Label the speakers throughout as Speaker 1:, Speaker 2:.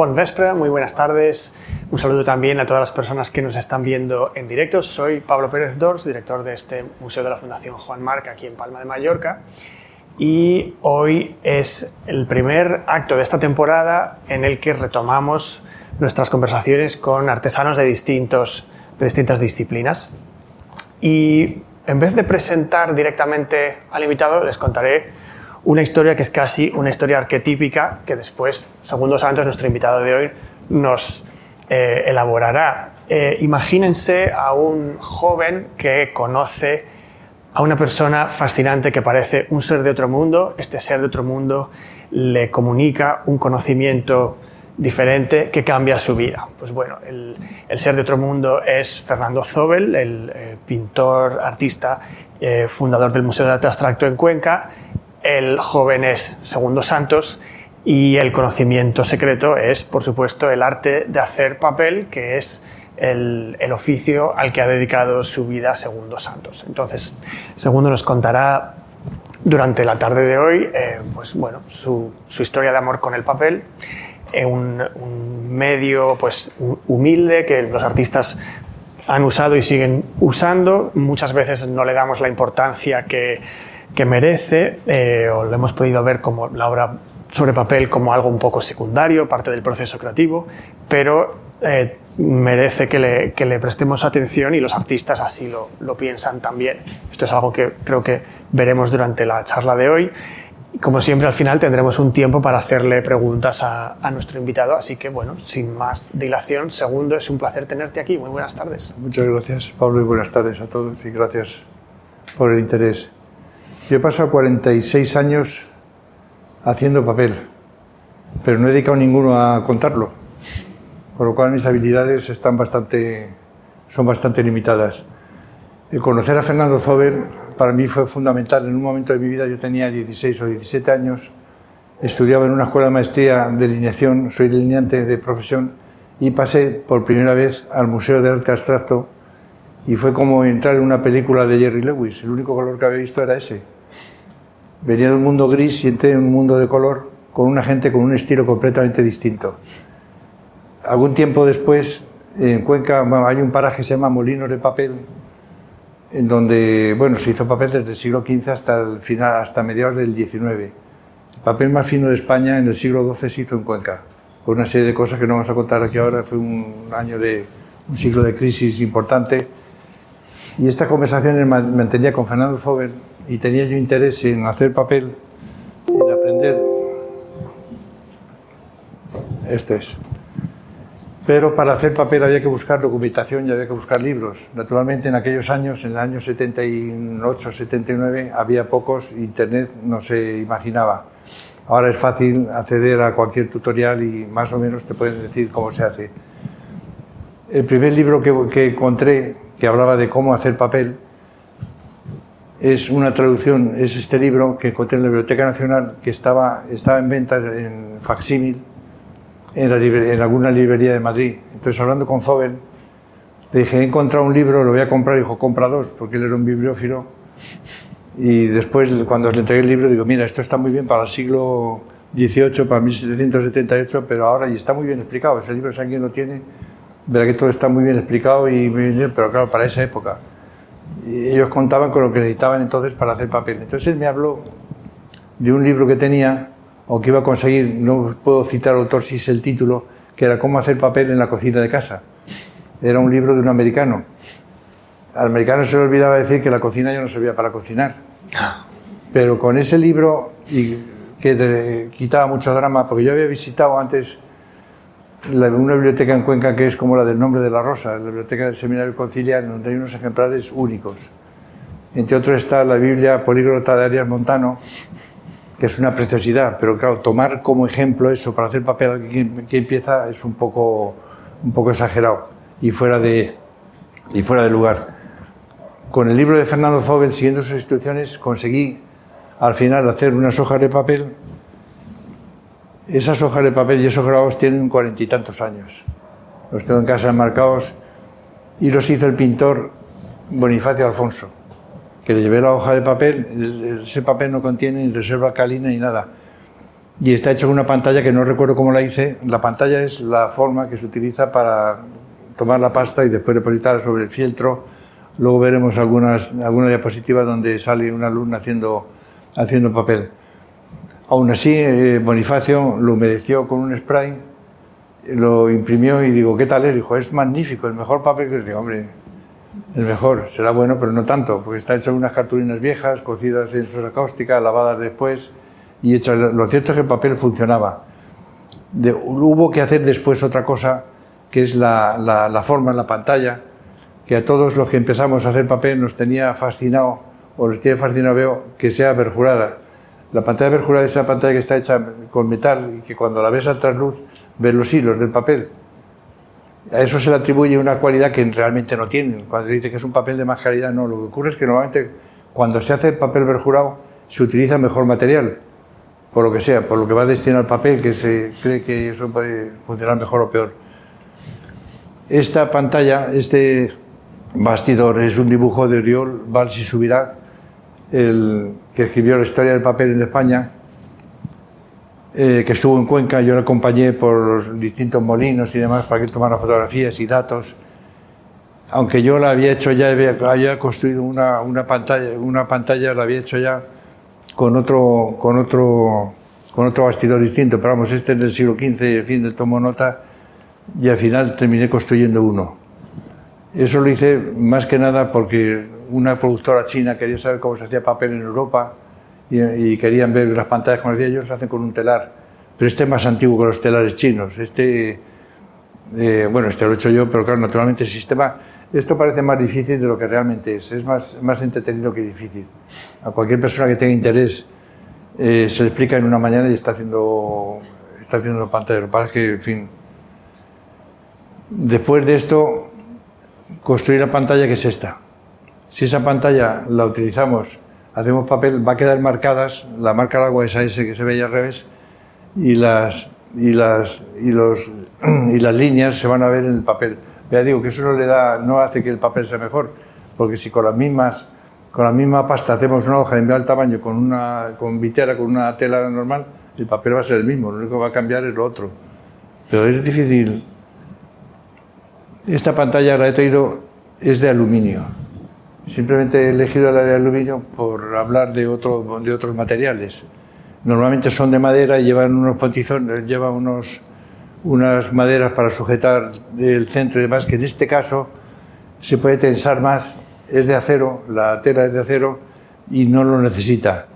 Speaker 1: Bon muy buenas tardes. Un saludo también a todas las personas que nos están viendo en directo. Soy Pablo Pérez Dors, director de este Museo de la Fundación Juan Marc aquí en Palma de Mallorca. Y hoy es el primer acto de esta temporada en el que retomamos nuestras conversaciones con artesanos de, distintos, de distintas disciplinas. Y en vez de presentar directamente al invitado, les contaré una historia que es casi una historia arquetípica que después, segundos antes, nuestro invitado de hoy nos eh, elaborará. Eh, imagínense a un joven que conoce a una persona fascinante que parece un ser de otro mundo. Este ser de otro mundo le comunica un conocimiento diferente que cambia su vida. Pues bueno, el, ser de otro mundo es Fernando Zobel, el eh, pintor, artista, fundador del Museo de Arte Abstracto en Cuenca el joven es Segundo Santos y el conocimiento secreto es, por supuesto, el arte de hacer papel, que es el, oficio al que ha dedicado su vida Segundo Santos. Entonces, Segundo nos contará durante la tarde de hoy eh, pues, bueno, su, historia de amor con el papel, en un, un, medio pues, humilde que los artistas han usado y siguen usando. Muchas veces no le damos la importancia que que merece, eh, o lo hemos podido ver como la obra sobre papel como algo un poco secundario, parte del proceso creativo, pero eh, merece que le, que le, prestemos atención y los artistas así lo, lo, piensan también. Esto es algo que creo que veremos durante la charla de hoy. Como siempre, al final tendremos un tiempo para hacerle preguntas a, a, nuestro invitado, así que bueno, sin más dilación, segundo, es un placer tenerte aquí. Muy buenas tardes.
Speaker 2: Muchas gracias, Pablo, y buenas tardes a todos y gracias por el interés. Yo he pasado 46 años haciendo papel, pero no he dedicado ninguno a contarlo, con lo cual mis habilidades están bastante, son bastante limitadas. El conocer a Fernando Zobel para mí fue fundamental. En un momento de mi vida yo tenía 16 o 17 años, estudiaba en una escuela de maestría de delineación, soy delineante de profesión, y pasé por primera vez al Museo de Arte Abstracto y fue como entrar en una película de Jerry Lewis. El único color que había visto era ese venía de un mundo gris y entré en un mundo de color con una gente con un estilo completamente distinto. Algún tiempo después, en Cuenca hay un paraje que se llama Molinos de Papel, en donde bueno, se hizo papel desde el siglo XV hasta, el final, hasta mediados del XIX. El papel más fino de España en el siglo XII se hizo en Cuenca, por una serie de cosas que no vamos a contar aquí ahora. Fue un año de un siglo de crisis importante. Y esta conversación mantenía con Fernando Zobel, y tenía yo interés en hacer papel, en aprender. Este es. Pero para hacer papel había que buscar documentación y había que buscar libros. Naturalmente en aquellos años, en el año 78, 79, había pocos, Internet no se imaginaba. Ahora es fácil acceder a cualquier tutorial y más o menos te pueden decir cómo se hace. El primer libro que encontré que hablaba de cómo hacer papel es una traducción, es este libro que encontré en la Biblioteca Nacional, que estaba, estaba en venta en facsímil en, alguna librería de Madrid. Entonces, hablando con Zobel, le dije, he encontrado un libro, lo voy a comprar. Dijo, compra dos, porque él era un bibliófilo. Y después, cuando le entregué el libro, digo, mira, esto está muy bien para el siglo XVIII, para 1778, pero ahora y está muy bien explicado. Ese libro, si alguien lo tiene, verá que todo está muy bien explicado, y, pero claro, para esa época y ellos contaban con lo que necesitaban entonces para hacer papel. Entonces él me habló de un libro que tenía o que iba a conseguir, no puedo citar al autor si es el título, que era Cómo hacer papel en la cocina de casa. Era un libro de un americano. Al americano se le olvidaba decir que la cocina ya no servía para cocinar. Pero con ese libro, y que quitaba mucho drama, porque yo había visitado antes una biblioteca en Cuenca que es como la del nombre de la rosa, la biblioteca del Seminario Conciliar, donde hay unos ejemplares únicos. Entre otros está la Biblia políglota de Arias Montano, que es una preciosidad, pero claro, tomar como ejemplo eso para hacer papel que empieza es un poco, un poco exagerado y fuera, de, y fuera de lugar. Con el libro de Fernando Zobel, siguiendo sus instrucciones, conseguí al final hacer unas hojas de papel esas hojas de papel y esos grabados tienen cuarenta y tantos años. Los tengo en casa enmarcados y los hizo el pintor Bonifacio Alfonso, que le llevé la hoja de papel, ese papel no contiene ni reserva calina ni nada. y está hecho con una pantalla que no recuerdo cómo la hice. La pantalla es la forma que se utiliza para tomar la pasta y después depositarla sobre el fieltro. Luego veremos algunas, alguna diapositiva donde sale una alumna haciendo, haciendo papel. Aún así, eh, Bonifacio lo humedeció con un spray, lo imprimió y digo, ¿qué tal es? Dijo, es magnífico, el mejor papel que... Digo, hombre, el mejor, será bueno, pero no tanto, porque está hecho con unas cartulinas viejas, cocidas en sosa cáustica, lavadas después y hecho, lo cierto es que el papel funcionaba. hubo que hacer después otra cosa, que es la, la, forma en la pantalla, que a todos los que empezamos a hacer papel nos tenía fascinado, o les tiene fascinado, veo, que sea perjurada. La pantalla perjurada es esa pantalla que está hecha con metal y que cuando la ves a trasluz ves los hilos del papel. A eso se le atribuye una cualidad que realmente no tiene. Cuando se dice que es un papel de más calidad, no. Lo que ocurre es que normalmente cuando se hace papel perjurado se utiliza mejor material por lo que sea, por lo que va destinado al papel, que se cree que eso puede funcionar mejor o peor. Esta pantalla, este bastidor, es un dibujo de Oriol Valls y Subirá, el que escribió la historia del papel en España, eh, que estuvo en Cuenca, yo le acompañé por los distintos molinos y demás para que tomara fotografías y datos. Aunque yo la había hecho ya, había, construido una, una, pantalla, una pantalla, la había hecho ya con otro, con otro, con otro bastidor distinto, pero vamos, este es del siglo XV en fin, le tomo nota y al final terminé construyendo uno. Eso lo hice más que nada porque una productora china quería saber cómo se hacía papel en Europa y, querían ver las pantallas, decía yo, se hacen con un telar. Pero este es más antiguo que los telares chinos. Este, eh, bueno, este lo he hecho yo, pero claro, naturalmente el sistema esto parece más difícil de lo que realmente es, es más, más entretenido que difícil. A cualquier persona que tenga interés eh, se le explica en una mañana y está haciendo, está haciendo pantalla. Lo que, en fin, después de esto, construir la pantalla que es esta. Si esa pantalla la utilizamos, hacemos papel, va a quedar marcadas, la marca del agua es a ese que se ve ahí al revés, y las, y las, y los, y las líneas se van a ver en el papel. Ya digo que eso no le da, no hace que el papel sea mejor, porque si con las mismas, con la misma pasta hacemos una hoja de igual tamaño con una, con vitera, con una tela normal, el papel va a ser el mismo, lo único que va a cambiar es lo otro. Pero es difícil. Esta pantalla la he traído, es de aluminio. Simplemente he elegido la de aluminio por hablar de, otro, de otros materiales. Normalmente son de madera y llevan unos pontizones, llevan unos unas maderas para sujetar el centro y demás, que en este caso se puede tensar más, es de acero, la tela es de acero y no lo necesita.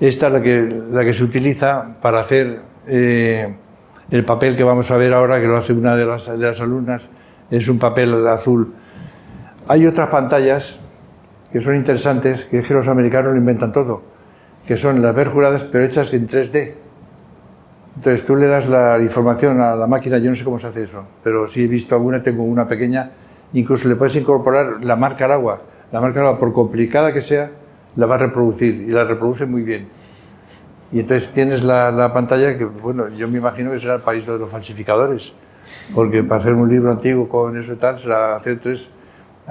Speaker 2: Esta es la que, la que se utiliza para hacer eh, el papel que vamos a ver ahora, que lo hace una de las, de las alumnas, es un papel azul. Hay otras pantallas que son interesantes, que es que los americanos lo inventan todo, que son las perjuradas pero hechas en 3D entonces tú le das la información a la máquina, yo no sé cómo se hace eso, pero sí he visto alguna, tengo una pequeña, incluso le puedes incorporar la marca al agua. La marca al agua, por complicada que sea, la va a reproducir y la reproduce muy bien. Y entonces tienes la, pantalla que, bueno, yo me imagino que será el país de los falsificadores, porque para hacer un libro antiguo con eso y tal, será hacer tres,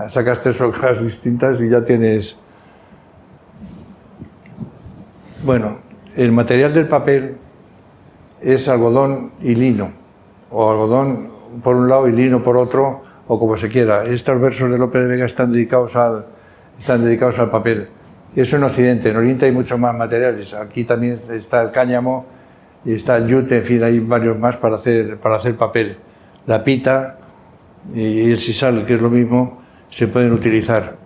Speaker 2: sacas tres hojas distintas y ya tienes... Bueno, el material del papel es algodón y lino, o algodón por un lado y lino por otro, o como se quiera. Estos versos de López de Vega están dedicados al, están dedicados al papel. Eso en Occidente, en Oriente hay muchos más materiales. Aquí también está el cáñamo y está el yute, en fin, hay varios más para hacer, para hacer papel. La pita y el sisal, que es lo mismo, se pueden utilizar.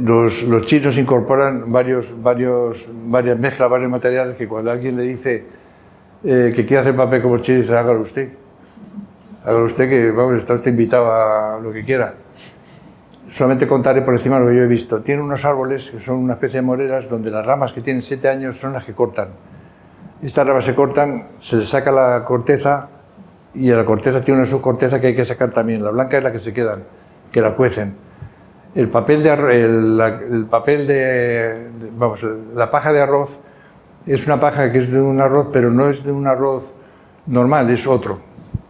Speaker 2: Los, los chinos incorporan varios, varios, varias mezclas, varios materiales que cuando alguien le dice eh, que quiere hacer papel como chile, dice, hágalo usted. Hágalo usted que, vamos, está usted invitado a lo que quiera. Solamente contaré por encima lo que yo he visto. Tiene unos árboles que son una especie de moreras donde las ramas que tienen siete años son las que cortan. Estas ramas se cortan, se le saca la corteza y a la corteza tiene una subcorteza que hay que sacar también. La blanca es la que se quedan, que la cuecen. El papel de, el, el papel de, vamos, la paja de arroz es una paja que es de un arroz, pero no es de un arroz normal, es otro,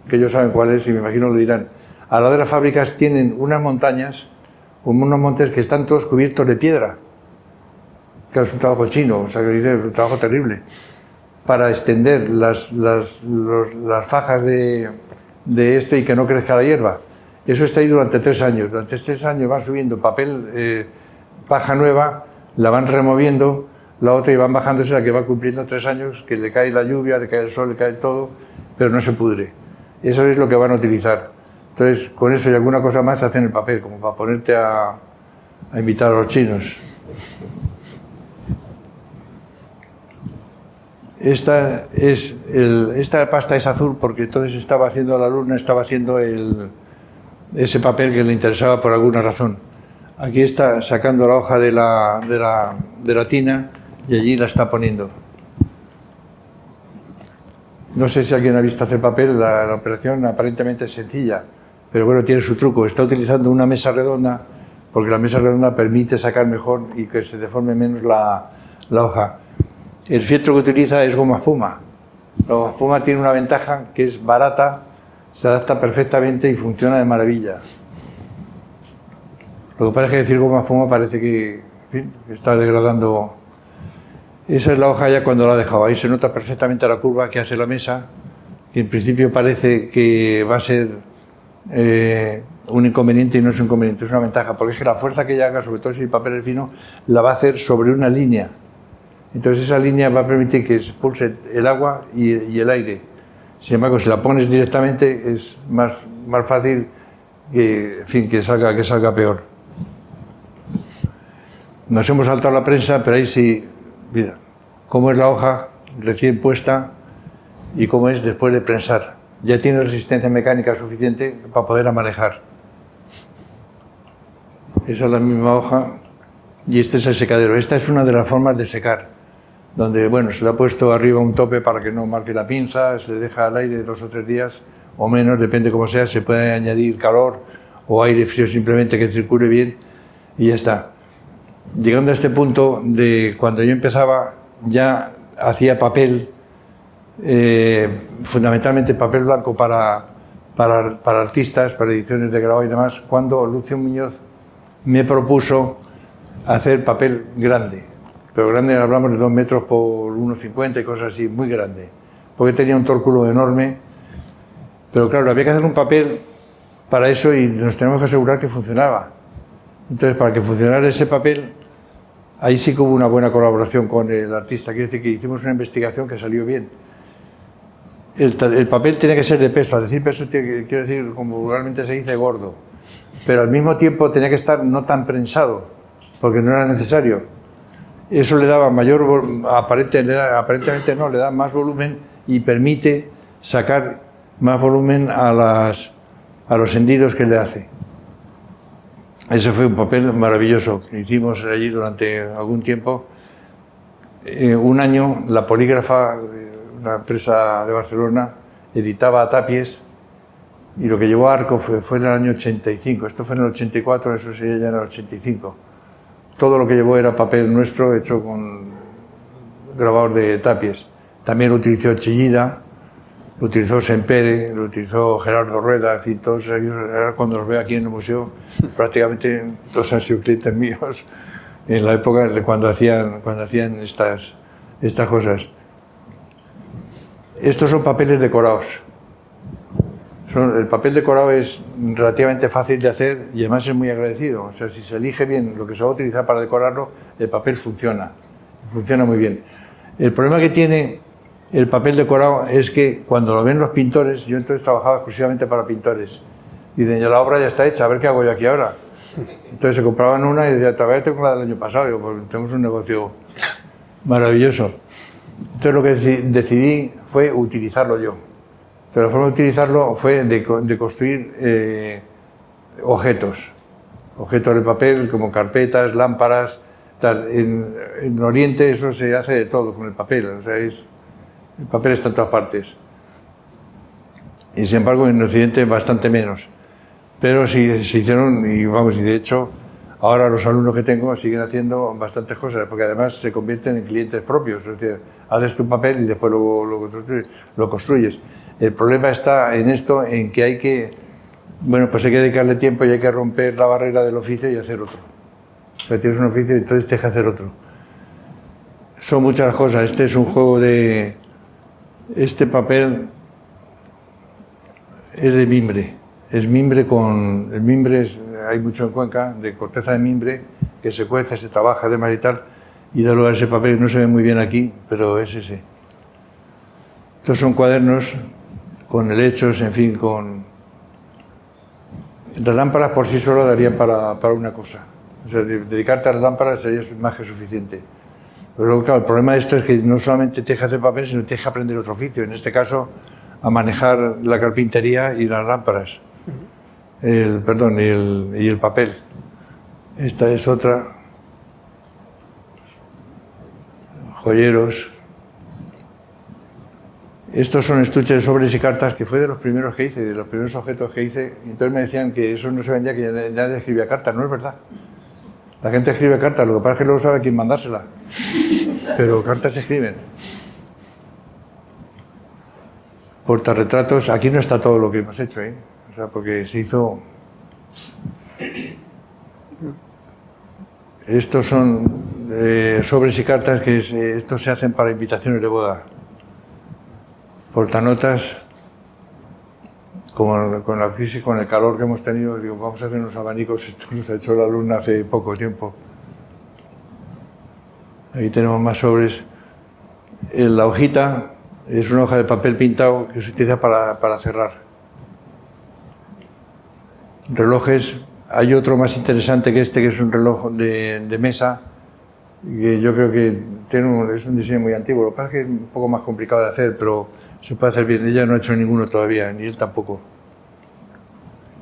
Speaker 2: que ellos saben cuál es y me imagino lo dirán. Al lado de las fábricas tienen unas montañas, unos montes que están todos cubiertos de piedra. Que es un trabajo chino, o sea, que es un trabajo terrible. para extender las, las, las fajas de, de, este y que no crezca la hierba. Eso está ahí durante tres años. Durante tres años van subiendo papel, eh, paja nueva, la van removiendo, la otra y van bajándose la que va cumpliendo tres años, que le cae la lluvia, le cae el sol, le cae todo, pero no se pudre. Eso es lo que van a utilizar. Entonces, con eso y alguna cosa más hacen el papel, como para ponerte a, a invitar a los chinos. Esta, es esta pasta es azul porque entonces estaba haciendo la luna, estaba haciendo el, ese papel que le interesaba por alguna razón. Aquí está sacando la hoja de la, de la, de la tina y allí la está poniendo. No sé si alguien ha visto hacer papel, la, operación aparentemente es sencilla, pero bueno, tiene su truco. Está utilizando una mesa redonda porque la mesa redonda permite sacar mejor y que se deforme menos la, la hoja. El fieltro que utiliza es goma espuma. La goma espuma tiene una ventaja que es barata, se adapta perfectamente y funciona de maravilla. Lo que pasa es que decir goma espuma parece que, está degradando. Esa es la hoja ya cuando la ha dejado. Ahí se nota perfectamente la curva que hace la mesa, que en principio parece que va a ser eh, un inconveniente y no es un inconveniente, es una ventaja, porque es que la fuerza que ella haga, sobre todo si el papel es fino, la va a hacer sobre una línea entonces esa línea va a permitir que expulse el agua y, el aire. Sin embargo, si la pones directamente es más, más fácil que, fin, que, salga, que salga peor. Nos hemos saltado la prensa, pero ahí sí, mira, cómo es la hoja recién puesta y cómo es después de prensar. Ya tiene resistencia mecánica suficiente para poderla manejar. Esa es la misma hoja y este es el secadero. Esta es una de las formas de secar donde bueno, se le ha puesto arriba un tope para que no marque la pinza, se le deja al aire dos o tres días o menos, depende cómo sea, se puede añadir calor o aire frío simplemente que circule bien y ya está. Llegando a este punto de cuando yo empezaba ya hacía papel, eh, fundamentalmente papel blanco para, para, para, artistas, para ediciones de grabado y demás, cuando Lucio Muñoz me propuso hacer papel grande pero grande hablamos de 2 metros por 1,50 y cosas así, muy grande, porque tenía un tórculo enorme, pero claro, había que hacer un papel para eso y nos tenemos que asegurar que funcionaba. Entonces, para que funcionara ese papel, ahí sí que hubo una buena colaboración con el artista, quiere decir que hicimos una investigación que salió bien. El, el papel tiene que ser de peso, al decir peso quiero decir, como vulgarmente se dice, gordo, pero al mismo tiempo tenía que estar no tan prensado, porque no era necesario eso le daba mayor, aparentemente no, le da más volumen y permite sacar más volumen a, las, a los hendidos que le hace. Ese fue un papel maravilloso que hicimos allí durante algún tiempo. Eh, un año la polígrafa, una empresa de Barcelona, editaba a Tapies y lo que llevó a Arco fue, fue en el año 85. Esto fue en el 84, eso sería ya en el 85 todo lo que llevó era papel nuestro hecho con grabador de tapies. También lo utilizó Chillida, lo utilizó Sempere, lo utilizó Gerardo Rueda, en fin, todos ellos, cuando los veo aquí en el museo, prácticamente todos han sido clientes míos en la época de cuando hacían, cuando hacían estas, estas cosas. Estos son papeles decorados el papel decorado es relativamente fácil de hacer y además es muy agradecido. O sea, si se elige bien lo que se va a utilizar para decorarlo, el papel funciona. Funciona muy bien. El problema que tiene el papel decorado es que cuando lo ven los pintores, yo entonces trabajaba exclusivamente para pintores, dicen, ya la obra ya está hecha, a ver qué hago yo aquí ahora. Entonces se compraban una y decían, todavía tengo la del año pasado, digo, pues tenemos un negocio maravilloso. Entonces lo que decidí fue utilizarlo yo. Pero la forma de utilizarlo fue de, construir eh, objetos, objetos de papel como carpetas, lámparas. Tal. En, en, Oriente eso se hace de todo con el papel, o sea, es, el papel está en todas partes. Y sin embargo en Occidente bastante menos. Pero sí se hicieron, y vamos, y de hecho ahora los alumnos que tengo siguen haciendo bastantes cosas, porque además se convierten en clientes propios. Es decir, haces tu papel y después lo, construyes. El problema está en esto, en que hay que, bueno, pues hay que dedicarle tiempo y hay que romper la barrera del oficio y hacer otro. O sea, tienes un oficio y entonces tienes que hacer otro. Son muchas cosas. Este es un juego de, Este papel es de mimbre. Es mimbre con. El mimbre es, hay mucho en Cuenca, de corteza de mimbre, que se cuece, se trabaja de y y da lugar a ese papel. No se ve muy bien aquí, pero es ese. Estos son cuadernos con helechos, en fin, con. Las lámparas por sí solo darían para, para una cosa. O sea, dedicarte a las lámparas sería más que suficiente. Pero claro, el problema de esto es que no solamente tienes que hacer papel, sino tienes que aprender otro oficio. En este caso, a manejar la carpintería y las lámparas. El, perdón, y el, y el papel. Esta es otra. Joyeros. Estos son estuches de sobres y cartas que fue de los primeros que hice, de los primeros objetos que hice. Entonces me decían que eso no se vendía, que nadie escribía cartas. No es verdad. La gente escribe cartas, lo que pasa es que luego sabe quién mandársela. Pero cartas se escriben. Portarretratos, aquí no está todo lo que hemos hecho, ¿eh? O sea, porque se hizo. Estos son eh, sobres y cartas que estos se hacen para invitaciones de boda. Portanotas, como con la crisis, con el calor que hemos tenido, digo, vamos a hacer unos abanicos, esto nos ha hecho la luna hace poco tiempo. Aquí tenemos más sobres. La hojita es una hoja de papel pintado que se utiliza para, para cerrar. Relojes, hay otro más interesante que este, que es un reloj de, mesa, que yo creo que tiene es un diseño muy antiguo. Lo que pasa es que es un poco más complicado de hacer, pero se puede hacer bien. Ella no ha hecho ninguno todavía, ni él tampoco.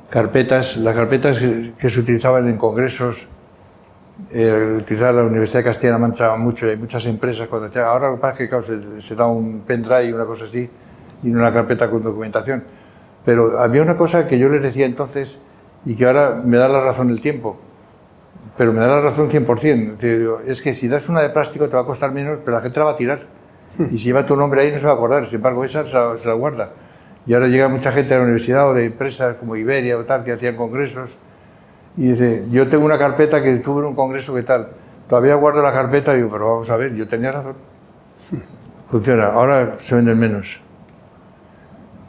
Speaker 2: Carpetas, las carpetas que, se utilizaban en congresos, eh, la Universidad de Castilla-La mucho, hay muchas empresas cuando ahora lo que pasa es que se, da un pendrive y una cosa así, y una carpeta con documentación. Pero había una cosa que yo les decía entonces y que ahora me da la razón el tiempo, pero me da la razón 100%. Es que si das una de plástico te va a costar menos, pero la gente la va a tirar. Y si lleva tu nombre ahí no se va a acordar, sin embargo esa se la, guarda. Y ahora llega mucha gente de la universidad o de empresas como Iberia o tal que hacían congresos y dice, yo tengo una carpeta que tuve en un congreso que tal, todavía guardo la carpeta y digo, pero vamos a ver, yo tenía razón. Funciona, ahora se venden menos.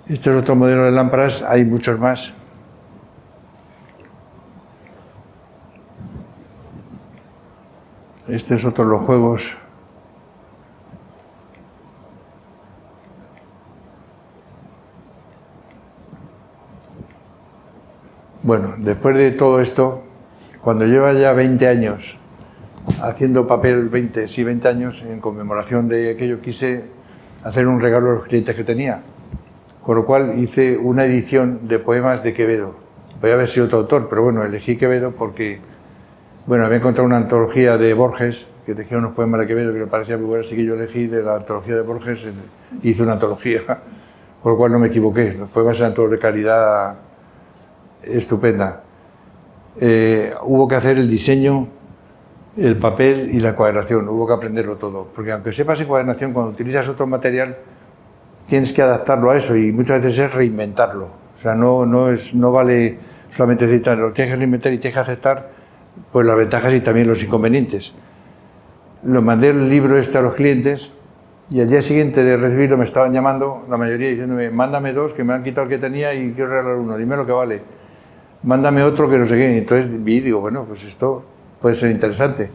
Speaker 2: Este es otro modelo de lámparas, hay muchos más. Este es otro de los juegos. Bueno, después de todo esto, cuando lleva ya 20 años haciendo papel, 20, sí, 20 años, en conmemoración de aquello, quise hacer un regalo a los clientes que tenía. Con lo cual hice una edición de poemas de Quevedo. Voy a haber sido otro autor, pero bueno, elegí Quevedo porque, bueno, había encontrado una antología de Borges, que elegía unos poemas de Quevedo que me parecía muy buena, así que yo elegí de la antología de Borges, hice una antología, con lo cual no me equivoqué. Los poemas eran todos de calidad estupenda. Eh, hubo que hacer el diseño, el papel y la encuadernación, hubo que aprenderlo todo, porque aunque sepas encuadernación, cuando utilizas otro material, tienes que adaptarlo a eso y muchas veces es reinventarlo. O sea, no, no, es, no vale solamente decir, lo tienes que reinventar y tienes que aceptar pues, las ventajas y también los inconvenientes. Lo mandé el libro este a los clientes y al día siguiente de recibirlo me estaban llamando, la mayoría diciéndome, mándame dos, que me han quitado el que tenía y quiero regalar uno, dime lo que vale mándame otro que no sé qué. Entonces vi y digo, bueno, pues esto puede ser interesante.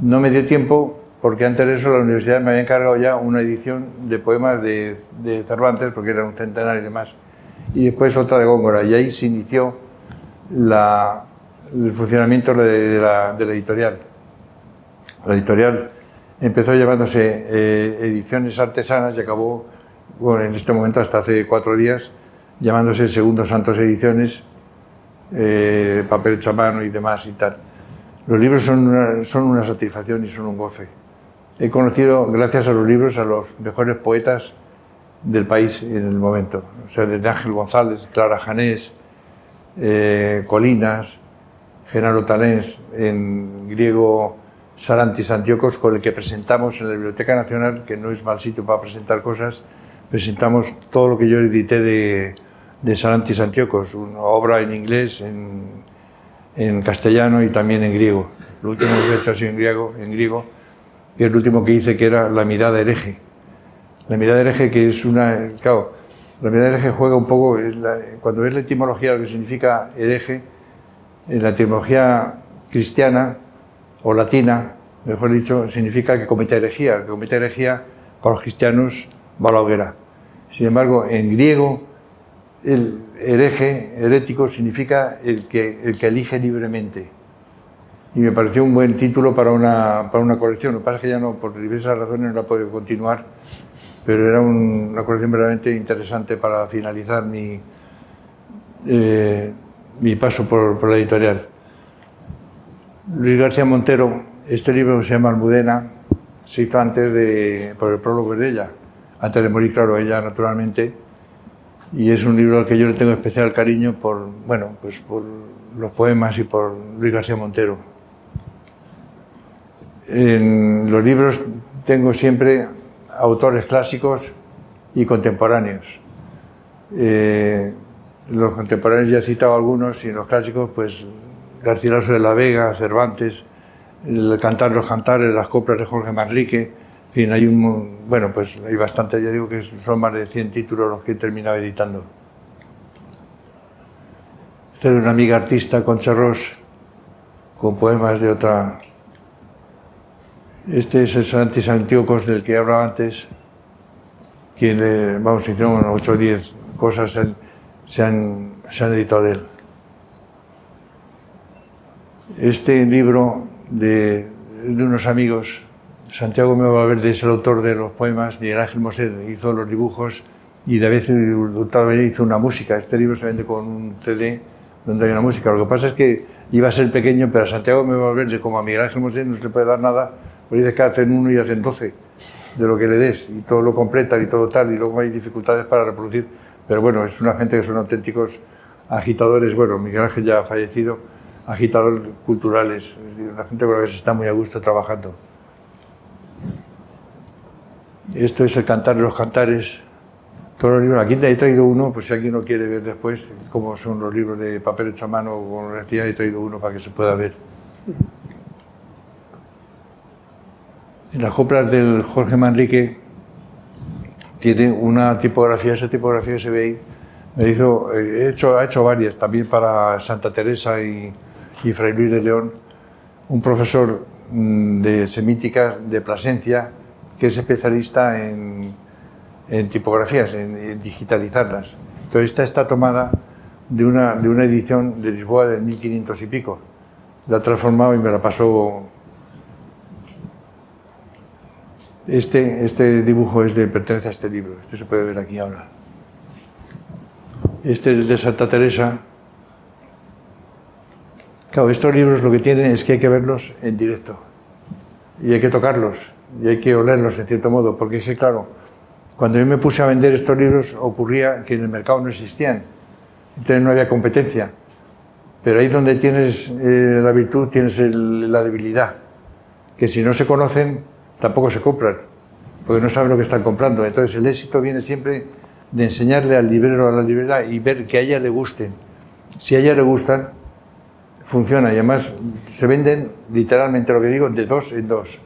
Speaker 2: No me dio tiempo porque antes de eso la universidad me había encargado ya una edición de poemas de, de Cervantes, porque era un centenario y demás, y después otra de Góngora. Y ahí se inició la, el funcionamiento de la, de la, editorial. La editorial empezó llamándose eh, Ediciones Artesanas y acabó, bueno, en este momento hasta hace cuatro días, llamándose Segundo Santos Ediciones eh, papel hecho a mano y demás y tal. Los libros son una, son una satisfacción y son un goce. He conocido, gracias a los libros, a los mejores poetas del país en el momento. O sea, desde Ángel González, Clara Janés, eh, Colinas, Genaro Talens, en griego Sarantis Antiocos, con el que presentamos en la Biblioteca Nacional, que no es mal sitio para presentar cosas, presentamos todo lo que yo edité de, de Sarantis Antiocos, una obra en inglés, en, en, castellano y también en griego. Lo último que he hecho ha sido en griego, en griego, que el último que hice, que era La mirada hereje. La mirada hereje que es una... Claro, la mirada hereje juega un poco... cuando ves la etimología, lo que significa hereje, en la etimología cristiana o latina, mejor dicho, significa que comete herejía. Que comete herejía para los cristianos va a la hoguera. Sin embargo, en griego, el hereje, herético, significa el que, el que elige libremente. Y me pareció un buen título para una, para una colección. Lo que pasa es que ya no, por diversas razones, no la podido continuar, pero era una colección verdaderamente interesante para finalizar mi, eh, mi paso por, por la editorial. Luis García Montero, este libro que se llama Almudena, se hizo antes de, por el prólogo de ella, antes de morir, claro, ella naturalmente, y es un libro al que yo le tengo especial cariño por, bueno, pues por los poemas y por Luis García Montero. En los libros tengo siempre autores clásicos y contemporáneos. Eh, los contemporáneos ya he citado algunos y los clásicos, pues Garcilaso de la Vega, Cervantes, el Cantar los Cantares, las coplas de Jorge Manrique, en fin, hay un, bueno, pues hay bastante, ya digo que son más de 100 títulos los que he terminado editando. Este de una amiga artista, Concha Ross, con poemas de otra. Este es el Santis Antíocos del que hablaba antes, quien, vamos, hicieron 8 o 10 cosas, se han, se han editado de él. Este libro de, de unos amigos, Santiago Meo Valverde es el autor de los poemas, Miguel Ángel Moset hizo los dibujos y de vez en hizo una música. Este libro se vende con un CD donde hay una música. Lo que pasa es que iba a ser pequeño, pero a Santiago Meo como a Miguel Ángel Moset, no se le puede dar nada, pues dice que hacen uno y hacen doce de lo que le des y todo lo completan y todo tal y luego hay dificultades para reproducir. Pero bueno, es una gente que son auténticos agitadores. Bueno, Miguel Ángel ya ha fallecido agitadores culturales, la gente con la que se está muy a gusto trabajando. Esto es el cantar de los cantares. Todos los libros. Aquí he traído uno, pues si alguien lo quiere ver después, cómo son los libros de papel hecho a mano, como decía, he traído uno para que se pueda ver. En las coplas del Jorge Manrique tiene una tipografía, esa tipografía se ve ahí, me hizo, eh, he hecho, ha hecho varias, también para Santa Teresa y, y Fray Luis de León, un profesor mm, de semítica de Plasencia, que es especialista en, tipografías, en, digitalizarlas. Entonces, esta está tomada de una, de una edición de Lisboa del 1500 y pico. La ha transformado y me la pasó. Este, este dibujo es de, pertenece a este libro, este se puede ver aquí ahora. Este es de Santa Teresa, Claro, estos libros lo que tienen es que hay que verlos en directo y hay que tocarlos y hay que olerlos en cierto modo, porque es que, claro, cuando yo me puse a vender estos libros ocurría que en el mercado no existían, entonces no había competencia. Pero ahí donde tienes eh, la virtud tienes la debilidad, que si no se conocen tampoco se compran, porque no saben lo que están comprando. Entonces el éxito viene siempre de enseñarle al librero a la librera y ver que a ella le gusten. Si a ella le gustan, funciona y además se venden literalmente lo que digo de dos en dos.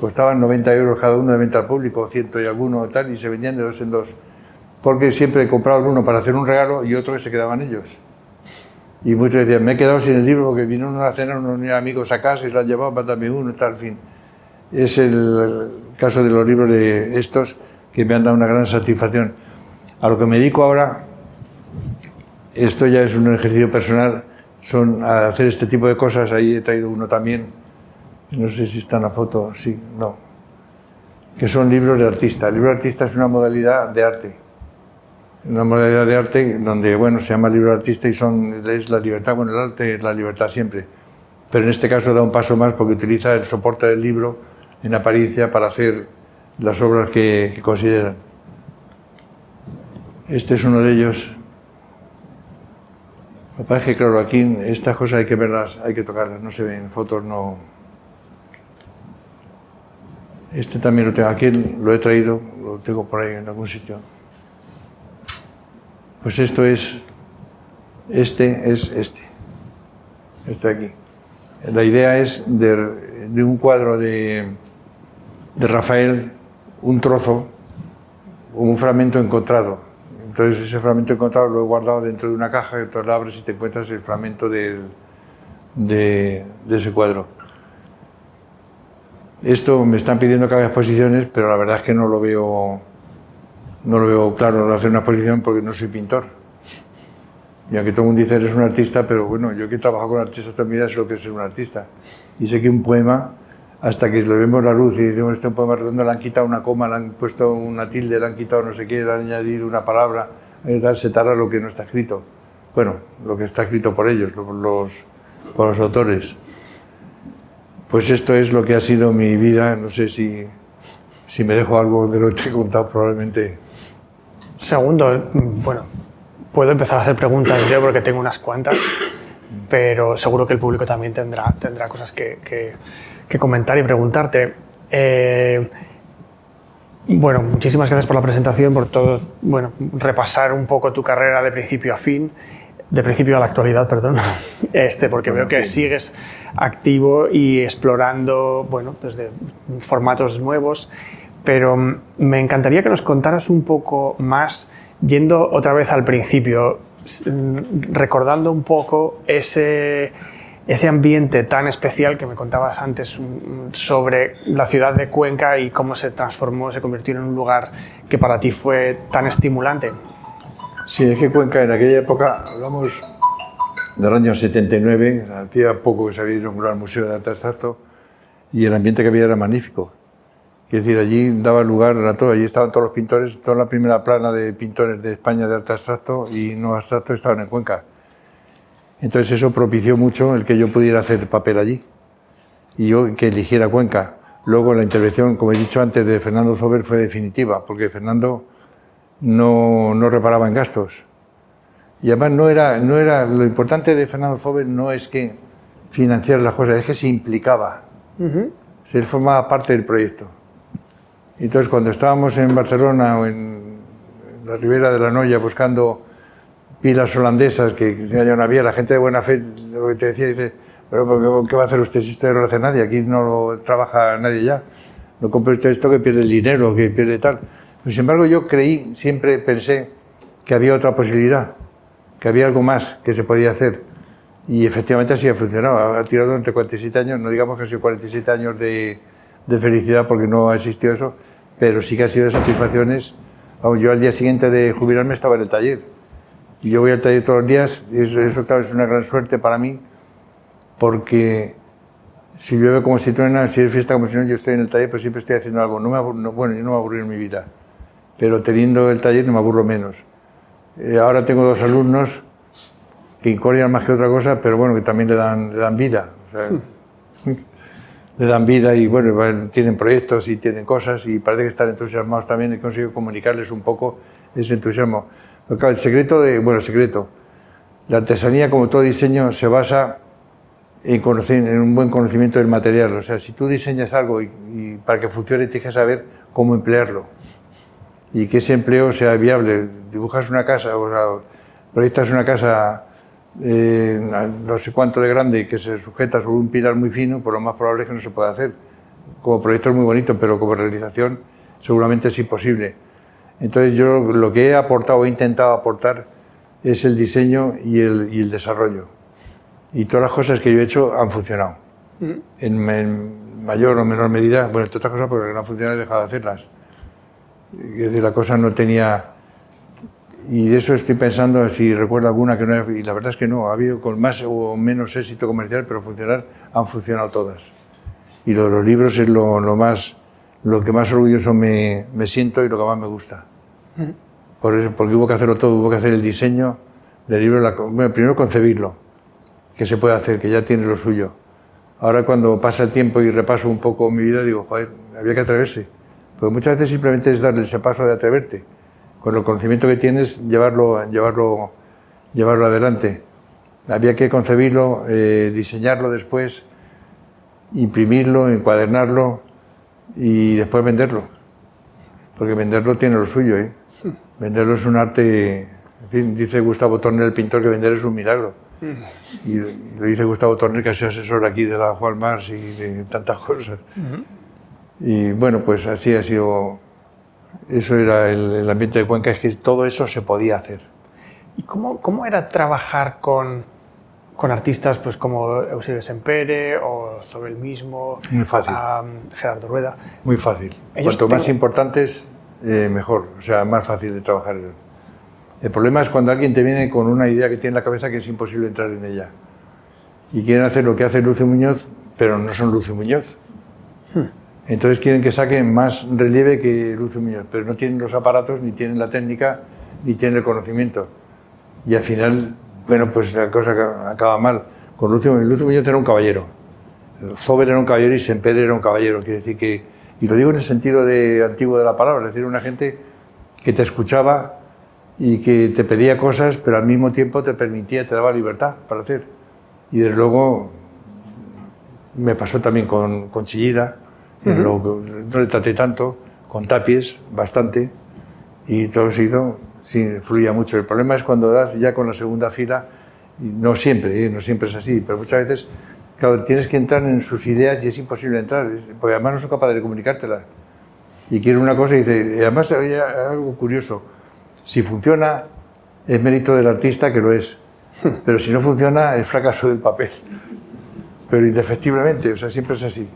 Speaker 2: Costaban 90 euros cada uno de venta al público, ciento y alguno tal, y se vendían de dos en dos. Porque siempre compraban uno para hacer un regalo y otro que se quedaban ellos. Y muchos decían, me he quedado sin el libro porque vino a cena unos amigos a casa y lo han llevado para darme uno, tal, fin. Es el caso de los libros de estos que me han dado una gran satisfacción. A lo que me dedico ahora, esto ya es un ejercicio personal, son hacer este tipo de cosas. Ahí he traído uno también, no sé si está en la foto, sí, no, que son libros de artista. El libro de artista es una modalidad de arte, una modalidad de arte donde, bueno, se llama libro de artista y son, es la libertad, bueno, el arte es la libertad siempre, pero en este caso da un paso más porque utiliza el soporte del libro en apariencia para hacer las obras que, que consideran. Este es uno de ellos, lo que pasa es que, claro, aquí estas cosas hay que verlas, hay que tocarlas, no se ven, fotos no. Este también lo tengo, aquí lo he traído, lo tengo por ahí en algún sitio. Pues esto es, este es este, este aquí. La idea es de, un cuadro de, de Rafael, un trozo, un fragmento encontrado. Entonces ese fragmento encontrado lo he guardado dentro de una caja, entonces la abres y te encuentras el fragmento de, de, ese cuadro. Esto me están pidiendo que haga exposiciones, pero la verdad es que no lo veo, no lo veo claro hacer una exposición porque no soy pintor. Y aunque todo el mundo dice eres un artista, pero bueno, yo que he trabajado con artistas también sé lo que es ser un artista. Y sé que un poema hasta que le vemos la luz y decimos este es un poema redondo, le han quitado una coma, le han puesto una tilde, le han quitado no sé qué, le han añadido una palabra, se tarda lo que no está escrito. Bueno, lo que está escrito por ellos, los, por los autores. Pues esto es lo que ha sido mi vida, no sé si, si me dejo algo de lo que te he contado probablemente.
Speaker 1: Segundo, bueno, puedo empezar a hacer preguntas yo porque tengo unas cuantas, pero seguro que el público también tendrá, tendrá cosas que, que comentar y preguntarte. Eh, bueno, muchísimas gracias por la presentación, por todo, bueno, repasar un poco tu carrera de principio a fin, de principio a la actualidad, perdón, este, porque veo que sigues activo y explorando, bueno, desde formatos nuevos, pero me encantaría que nos contaras un poco más, yendo otra vez al principio, recordando un poco ese ese ambiente tan especial que me contabas antes sobre la ciudad de Cuenca y cómo se transformó, se convirtió en un lugar que para ti fue tan estimulante.
Speaker 2: Sí, es que Cuenca en aquella época, hablamos del año 79, hacía poco que se había inaugurado el Museo de Arte Abstracto y el ambiente que había era magnífico. Es decir, allí daba lugar a todo, allí estaban todos los pintores, toda la primera plana de pintores de España de arte abstracto y no abstracto estaban en Cuenca. Entonces eso propició mucho el que yo pudiera hacer papel allí y yo que eligiera Cuenca. Luego la intervención, como he dicho antes, de Fernando Zober fue definitiva, porque Fernando no, no reparaba en gastos. Y además no era, no era, lo importante de Fernando Zober no es que financiara las cosas, es que se implicaba. Se formaba parte del proyecto. Entonces cuando estábamos en Barcelona o en la ribera de la Noya buscando pilas holandesas que ya no había, la gente de buena fe, lo que te decía, dice, pero ¿qué va a hacer usted si usted no lo hace nadie? Aquí no lo trabaja nadie ya. No compre usted esto que pierde el dinero, que pierde tal. Pero, sin embargo, yo creí, siempre pensé que había otra posibilidad, que había algo más que se podía hacer. Y efectivamente así ha funcionado. Ha tirado entre 47 años, no digamos que ha sido 47 años de, de felicidad porque no ha existido eso, pero sí que ha sido de satisfacciones. Yo al día siguiente de jubilarme estaba en el taller y yo voy al taller todos los días, y eso, claro, es una gran suerte para mí, porque si llueve como si truena, si es fiesta como si no, yo estoy en el taller, pero siempre estoy haciendo algo. No me bueno, yo no me aburro en mi vida, pero teniendo el taller no me aburro menos. Eh, ahora tengo dos alumnos que incordian más que otra cosa, pero bueno, que también le dan, le dan vida. le dan vida y bueno, tienen proyectos y tienen cosas y parece que están entusiasmados también y consigo comunicarles un poco ese entusiasmo el secreto de, bueno, el secreto, la artesanía, como todo diseño, se basa en, conocer, en un buen conocimiento del material. O sea, si tú diseñas algo y, para que funcione tienes que saber cómo emplearlo y que ese empleo sea viable. Dibujas una casa, o sea, proyectas una casa eh, no sé cuánto de grande y que se sujeta sobre un pilar muy fino, por pues lo más probable es que no se pueda hacer. Como proyecto es muy bonito, pero como realización seguramente es imposible. Entonces yo lo que he aportado, he intentado aportar, es el diseño y el, desarrollo. Y todas las cosas que yo he hecho han funcionado. Mm. En, mayor o menor medida, bueno, entre otras cosas porque no han funcionado he dejado de hacerlas. De la cosa no tenía... Y de eso estoy pensando si recuerdo alguna que no... Y la verdad es que no, ha habido con más o menos éxito comercial, pero funcionar han funcionado todas. Y lo de los libros es lo, lo más lo que más orgulloso me, me, siento y lo que más me gusta. Por eso, porque hubo que hacerlo todo, hubo que hacer el diseño del libro, bueno, primero concebirlo, que se puede hacer, que ya tiene lo suyo. Ahora cuando pasa el tiempo y repaso un poco mi vida, digo, joder, había que atreverse. Porque muchas veces simplemente es darle ese paso de atreverte. Con el conocimiento que tienes, llevarlo, llevarlo, llevarlo adelante. Había que concebirlo, eh, diseñarlo después, imprimirlo, encuadernarlo y después venderlo porque venderlo tiene lo suyo. ¿eh? Venderlo es un arte, en fin, dice Gustavo Torner, el pintor, que vender es un milagro. Y lo dice Gustavo Torner, que ha sido asesor aquí de la Juan Mars y de tantas cosas. Y bueno, pues así ha sido, Eso era el, el ambiente de Cuenca, es que todo eso se podía hacer.
Speaker 1: ¿Y cómo, cómo era trabajar con, con artistas pues, como Eusebio Sempere o sobre el mismo,
Speaker 2: Muy fácil.
Speaker 1: um, Gerardo Rueda?
Speaker 2: Muy fácil.
Speaker 1: Ellos
Speaker 2: Cuanto más
Speaker 1: tengo-
Speaker 2: importantes, eh, mejor. O sea, más fácil de trabajar. El problema es cuando alguien te viene con una idea que tiene en la cabeza que es imposible entrar en ella. Y quieren hacer lo que hace Lucio Muñoz, pero no son Lucio Muñoz. Entonces quieren que saquen más relieve que Lucio Muñoz, pero no tienen los aparatos, ni tienen la técnica, ni tienen el conocimiento. Y al final, bueno, pues la cosa acaba- mal. Con Lucio Muñoz era un caballero. Zober era un caballero y Semper era un caballero. Quiere decir que, y lo digo en el sentido de, antiguo de la palabra, es decir, una gente que te escuchaba y que te pedía cosas, pero al mismo tiempo te permitía, te daba libertad para hacer. Y desde luego me pasó también con, con Chillida, que lo- no le traté tanto, con Tapies bastante, y todo se hizo, sí, fluía mucho. El problema es cuando das ya con la segunda fila, y no siempre, ¿eh? no siempre es así, pero muchas veces, claro, tienes que entrar en sus ideas y es imposible entrar, porque además no son capaces de comunicártelas. Y quiere una cosa y dice, y además hay algo curioso, si funciona es mérito del artista que lo es, pero si no funciona es fracaso del papel. Pero indefectiblemente, o sea, siempre es así.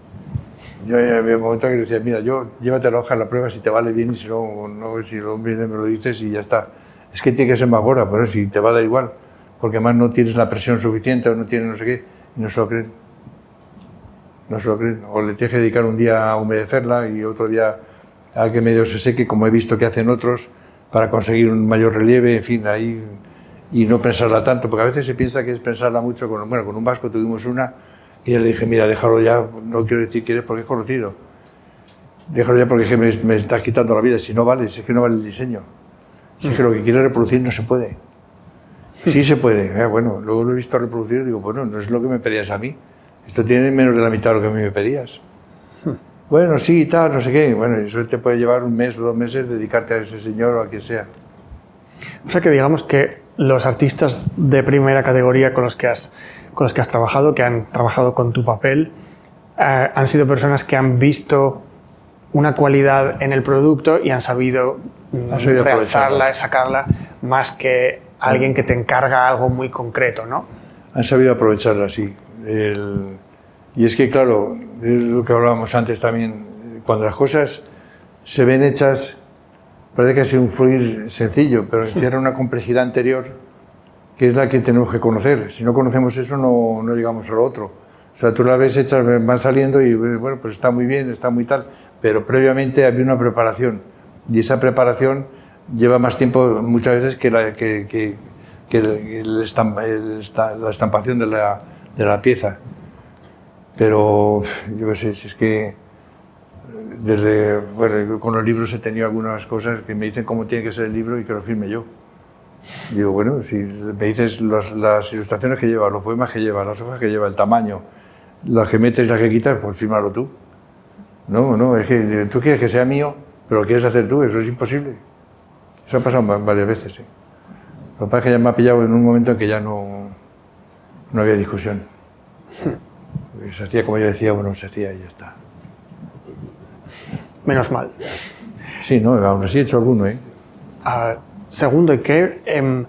Speaker 2: Yo había un momento que decía, mira, yo llévate la hoja la prueba si te vale bien y si no, si no viene me lo dices y ya está. Es que tiene que ser más gorda, por eso si te va a dar igual, porque además no tienes la presión suficiente o no tienes no sé qué, y no se lo creen. No se lo creen. O le tienes que dedicar un día a humedecerla y otro día a que medio se seque, como he visto que hacen otros, para conseguir un mayor relieve, en fin, ahí, y no pensarla tanto, porque a veces se piensa que es pensarla mucho. Bueno, con un vasco tuvimos una y le dije, mira, déjalo ya, no quiero decir que eres porque es conocido. Déjalo ya porque es que me, me estás quitando la vida. Si no vale, si es que no vale el diseño. Si es que lo que quiere reproducir no se puede. Sí se puede. eh, bueno, luego lo he visto reproducir y digo, bueno, no es lo que me pedías a mí. Esto tiene menos de la mitad de lo que a mí me pedías. Bueno, sí, y tal, no sé qué. Bueno, eso te puede llevar un mes o dos meses dedicarte a ese señor o a quien sea.
Speaker 1: O sea que digamos que los artistas de primera categoría con los que has, con los que has trabajado, que han trabajado con tu papel, eh, han sido personas que han visto una cualidad en el producto y han sabido, realzarla, sacarla, más que alguien que te encarga algo muy concreto, ¿no?
Speaker 2: han sabido aprovecharla. El- y es que, claro, es lo que hablábamos antes también, cuando las cosas se ven hechas, parece que ha sido un fluir sencillo, pero encierra una complejidad anterior que es la que tenemos que conocer. Si no conocemos eso, no, no llegamos a lo otro. O sea, tú la ves hechas, van saliendo y, bueno, pues está muy bien, está muy tal, pero previamente había una preparación. Y esa preparación lleva más tiempo muchas veces que la, que, que- que el- el estam- el esta- la estampación de la, de la pieza. Pero yo qué sé, si es que desde, bueno, con los libros he tenido algunas cosas que me dicen cómo tiene que ser el libro y que lo firme yo. Digo, bueno, si me dices los- las ilustraciones que lleva, los poemas que lleva, las hojas que lleva, el tamaño, las que metes y las que quitas, pues fírmalo tú. No, no, es que tú quieres que sea mío, pero lo quieres hacer tú, eso es imposible. Eso ha pasado va- varias veces, sí. Lo que pasa es que ya me ha pillado en un momento en que ya no, no había discusión. Porque Se hacía como yo decía, bueno, se hacía y ya está.
Speaker 1: Menos mal.
Speaker 2: Sí, no, aún así he hecho alguno, ¿eh?
Speaker 1: Ah, segundo, ¿y qué, em,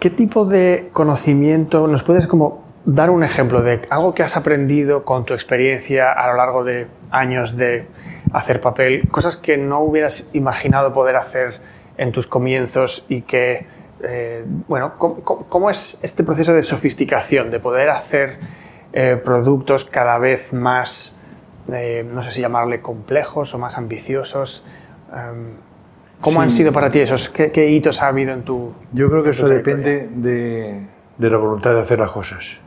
Speaker 1: qué tipo de conocimiento nos puedes como dar un ejemplo de algo que has aprendido con tu experiencia a lo largo de años de hacer papel, cosas que no hubieras imaginado poder hacer en tus comienzos y que, eh, bueno, ¿cómo, cómo- cómo es este proceso de sofisticación, de poder hacer eh, productos cada vez más, eh, no sé si llamarle complejos o más ambiciosos? Em, ¿Cómo han
Speaker 2: Sí.
Speaker 1: sido para ti esos? ¿Qué, qué hitos ha habido en tu...?
Speaker 2: Yo creo que eso depende de, de la voluntad de hacer las cosas.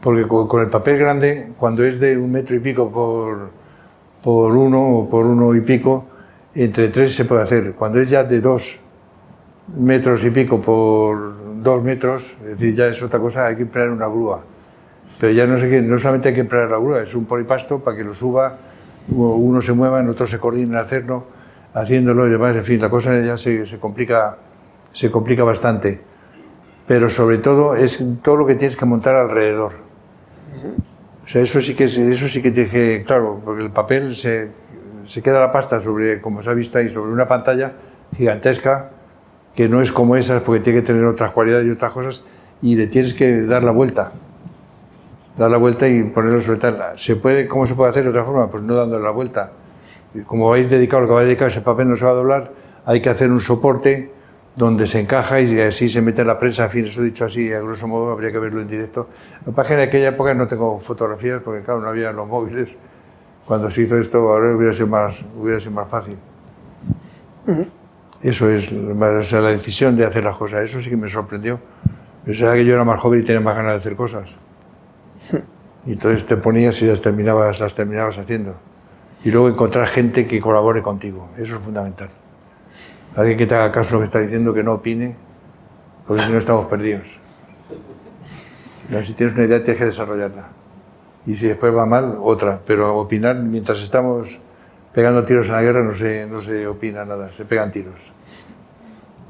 Speaker 2: Porque con, con el papel grande, cuando es de un metro y pico por, por uno o por uno y pico, entre tres se puede hacer. Cuando es ya de dos metros y pico por dos metros, es decir, ya es otra cosa, hay que emplear una grúa. Pero ya no, sé qué, no solamente hay que emplear la grúa, es un polipasto para que lo suba, uno se mueva, otro se coordine en hacerlo, haciéndolo y demás. En fin, la cosa ya se, complica, se complica bastante. Pero sobre todo es todo lo que tienes que montar alrededor. O sea, eso sí que, es- eso sí que que, claro, porque el papel se, se queda la pasta sobre, como se ha visto ahí, sobre una pantalla gigantesca, que no es como esas porque tiene que tener otras cualidades y otras cosas, y le tienes que dar la vuelta. Dar la vuelta y ponerlo sobre tal. ¿Se puede, ¿Cómo se puede hacer de otra forma? Pues no dándole la vuelta. Como vais dedicado lo que va a dedicar, ese papel no se va a doblar, hay que hacer un soporte donde se encaja y así se mete en la prensa. En fin, eso dicho así, a grosso modo, habría que verlo en directo. Lo que pasa en aquella época no tengo fotografías porque, claro, no había los móviles. Cuando se hizo esto, ahora hubiera sido más, hubiera sido más fácil. Eso es la decisión de hacer las cosas. Eso sí que me sorprendió. Pensaba que yo era más joven y tenía más ganas de hacer cosas. Y entonces te ponías y las terminabas, las terminabas haciendo. Y luego encontrar gente que colabore contigo. Eso es fundamental. Alguien que te haga caso lo que está diciendo, que no opine, porque si no estamos perdidos. si tienes una idea, tienes que desarrollarla. Y si después va mal, otra. Pero opinar, mientras estamos pegando tiros en la guerra, no se, no se opina nada, se pegan tiros.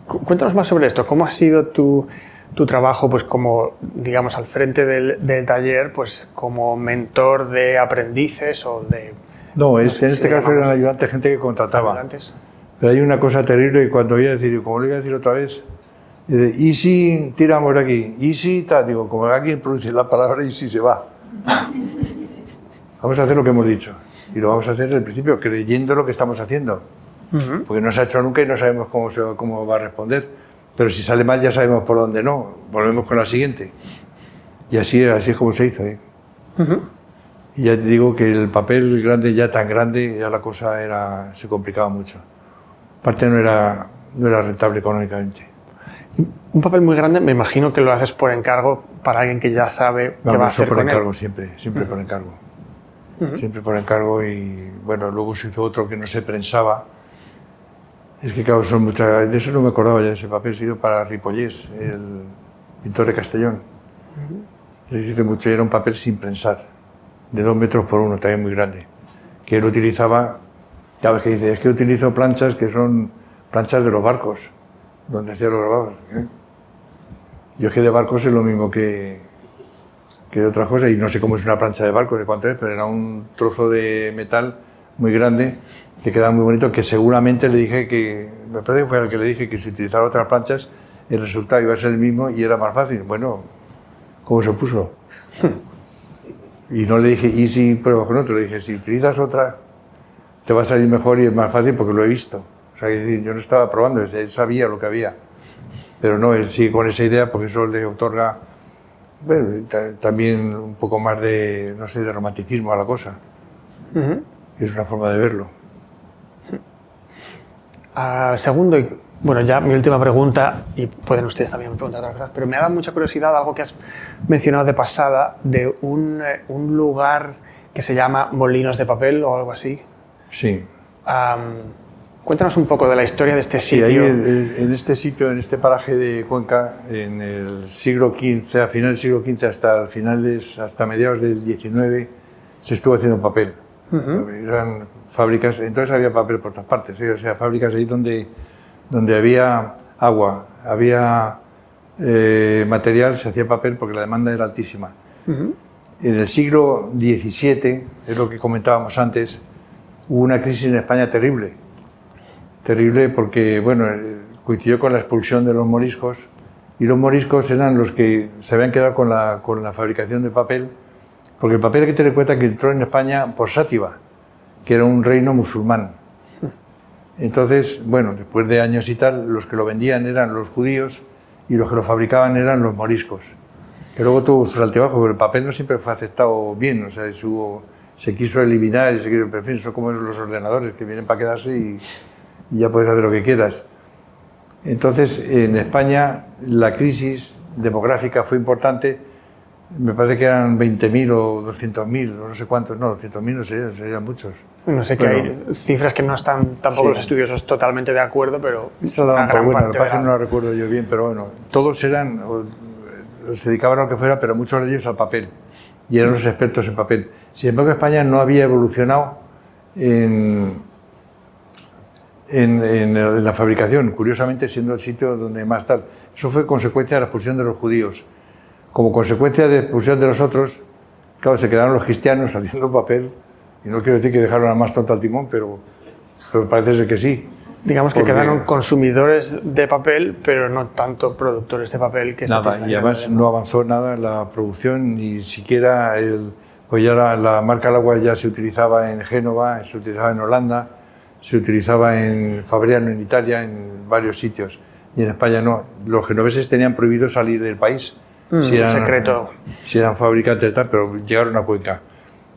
Speaker 1: Cuéntanos más sobre esto. ¿Cómo ha sido tu, tu trabajo, pues como, digamos, al frente del, del, taller, pues como mentor de aprendices o de...
Speaker 2: No, en este caso eran ayudantes, gente que contrataba. Pero hay una cosa terrible y cuando voy a decir, como le voy a decir otra vez, y si tiramos de aquí, y si tal, digo, como alguien produce la palabra y si se va. Vamos a hacer lo que hemos dicho. Y lo vamos a hacer en el principio, creyendo lo que estamos haciendo. Porque no se ha hecho nunca y no sabemos cómo, se, cómo va a responder. Pero si sale mal ya sabemos por dónde no. Volvemos con la siguiente. Y así, así es como se hizo. ¿eh? Y ya te digo que el papel grande, ya tan grande, ya la cosa era, se complicaba mucho parte no era, no era rentable económicamente.
Speaker 1: Un papel muy grande, me imagino que lo haces por encargo para alguien que ya sabe qué va a hacer
Speaker 2: por
Speaker 1: con
Speaker 2: encargo siempre, siempre por encargo. Siempre por encargo y bueno, luego se hizo otro que no se prensaba. Es que claro, son muchas... De eso no me acordaba ya de ese papel, ha sido para Ripollés, el pintor de Castellón. Le hice mucho y era un papel sin prensar, de dos metros por uno, también muy grande, que él utilizaba vez que dice, es que utilizo planchas que son planchas de los barcos, donde hacía los grabados. ¿eh? Yo es que de barcos es lo mismo que, que de otras cosas, y no sé cómo es una plancha de barcos, de cuánto es, pero era un trozo de metal muy grande que quedaba muy bonito, que seguramente le dije que, me parece que fue el que le dije que si utilizara otras planchas, el resultado iba a ser el mismo y era más fácil. Bueno, ¿cómo se puso? y no le dije, ¿y si pruebas con otro? Le dije, si utilizas otra, te va a salir mejor y es más fácil porque lo he visto. O sea, yo no estaba probando, él sabía lo que había. Pero no, él sigue con esa idea porque eso le otorga también un poco más de, no sé, de romanticismo a la cosa. Es una forma de verlo.
Speaker 1: Uh, segundo, bueno, ya mi última pregunta, y pueden ustedes también preguntar otras cosas, pero me ha dado mucha curiosidad algo que has mencionado de pasada, de un, eh, un lugar que se llama Molinos de Papel o algo así.
Speaker 2: Sí.
Speaker 1: cuéntanos un poco de la historia de este sitio.
Speaker 2: Sí, en, este sitio, en este paraje de Cuenca, en el siglo XV, a final del siglo XV hasta finales, hasta mediados del XIX, se estuvo haciendo papel. Eran fábricas, entonces había papel por todas partes, ¿eh? o sea, fábricas ahí donde, donde había agua, había eh, material, se hacía papel porque la demanda era altísima. En el siglo XVII, es lo que comentábamos antes, hubo una crisis en España terrible. Terrible porque, bueno, coincidió con la expulsión de los moriscos y los moriscos eran los que se habían quedado con la, con la fabricación de papel, porque el papel hay que tener en cuenta que entró en España por Sátiva, que era un reino musulmán. Entonces, bueno, después de años y tal, los que lo vendían eran los judíos y los que lo fabricaban eran los moriscos. Que luego tuvo sus altibajos, pero el papel no siempre fue aceptado bien, o sea, se quiso eliminar y se quiso, en fin, son como los ordenadores que vienen para quedarse y, ya puedes hacer lo que quieras. Entonces, en España la crisis demográfica fue importante, me parece que eran 20.000 o 200.000, o no sé cuántos, no, 200.000 no serían, serían muchos.
Speaker 1: No sé que hay cifras que no están tampoco los estudiosos totalmente de acuerdo, pero.
Speaker 2: Esa la la no la recuerdo yo bien, pero bueno, todos eran, se dedicaban a lo que fuera, pero muchos de ellos al papel y eran los expertos en papel. Sin embargo, España no había evolucionado en, en, la fabricación, curiosamente siendo el sitio donde más tal. Eso fue consecuencia de la expulsión de los judíos. Como consecuencia de expulsión de los otros, claro, se quedaron los cristianos haciendo papel Y no quiero decir que dejaron a más tonto al timón, pero, pero parece ser que sí.
Speaker 1: Digamos que
Speaker 2: Porque-
Speaker 1: quedaron consumidores de papel, pero no tanto productores de papel que
Speaker 2: Nada,
Speaker 1: satisfagan
Speaker 2: y además no avanzó nada la producción, ni siquiera el. Pues ya la, la marca al agua ya se utilizaba en Génova, se utilizaba en Holanda, se utilizaba en Fabriano en Italia, en varios sitios. Y en España no. Los genoveses tenían prohibido salir del país.
Speaker 1: Mm, secreto.
Speaker 2: Si eran fabricantes tal, pero llegaron a Cuenca.